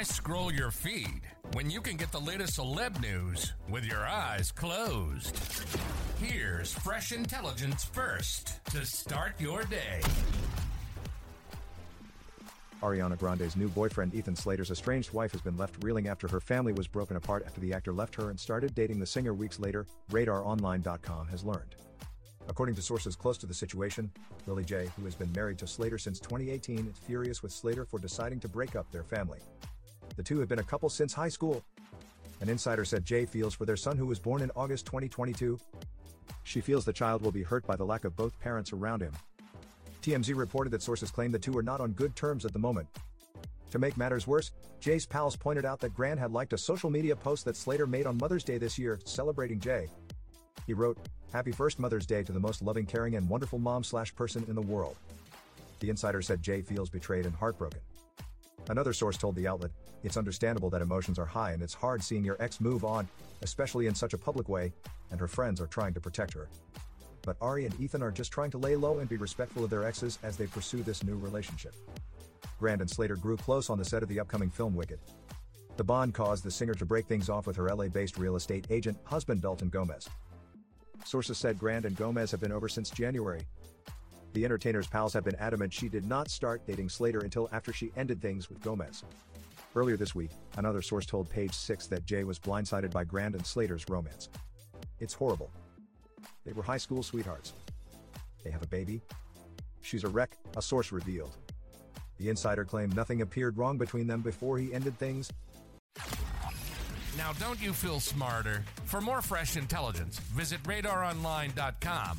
Why scroll your feed when you can get the latest celeb news with your eyes closed? Here's fresh intelligence first to start your day. Ariana Grande's new boyfriend Ethan Slater's estranged wife has been left reeling after her family was broken apart after the actor left her and started dating the singer weeks later, RadarOnline.com has learned. According to sources close to the situation, Lilly Jay, who has been married to Slater since 2018, is furious with Slater for deciding to break up their family. The two have been a couple since high school. An insider said Jay feels for their son who was born in August 2022. She feels the child will be hurt by the lack of both parents around him. TMZ reported that sources claim the two are not on good terms at the moment. To make matters worse, Jay's pals pointed out that Grande had liked a social media post that Slater made on Mother's Day this year, celebrating Jay. He wrote, Happy first Mother's Day to the most loving, caring, and wonderful mom slash person in the world. The insider said Jay feels betrayed and heartbroken. Another source told the outlet, It's understandable that emotions are high and it's hard seeing your ex move on, especially in such a public way, and her friends are trying to protect her but Ari and Ethan are just trying to lay low and be respectful of their exes as they pursue this new relationship. Grande and Slater grew close on the set of the upcoming film Wicked. The bond caused the singer to break things off with her LA based real estate agent, husband Dalton Gomez. Sources said Grande and Gomez have been over since January. The entertainer's pals have been adamant she did not start dating Slater until after she ended things with Gomez. Earlier this week, another source told Page Six that Jay was blindsided by Grande and Slater's romance. It's horrible. They were high school sweethearts. They have a baby? She's a wreck, a source revealed. The insider claimed nothing appeared wrong between them before he ended things. Now, don't you feel smarter? For more fresh intelligence, visit radaronline.com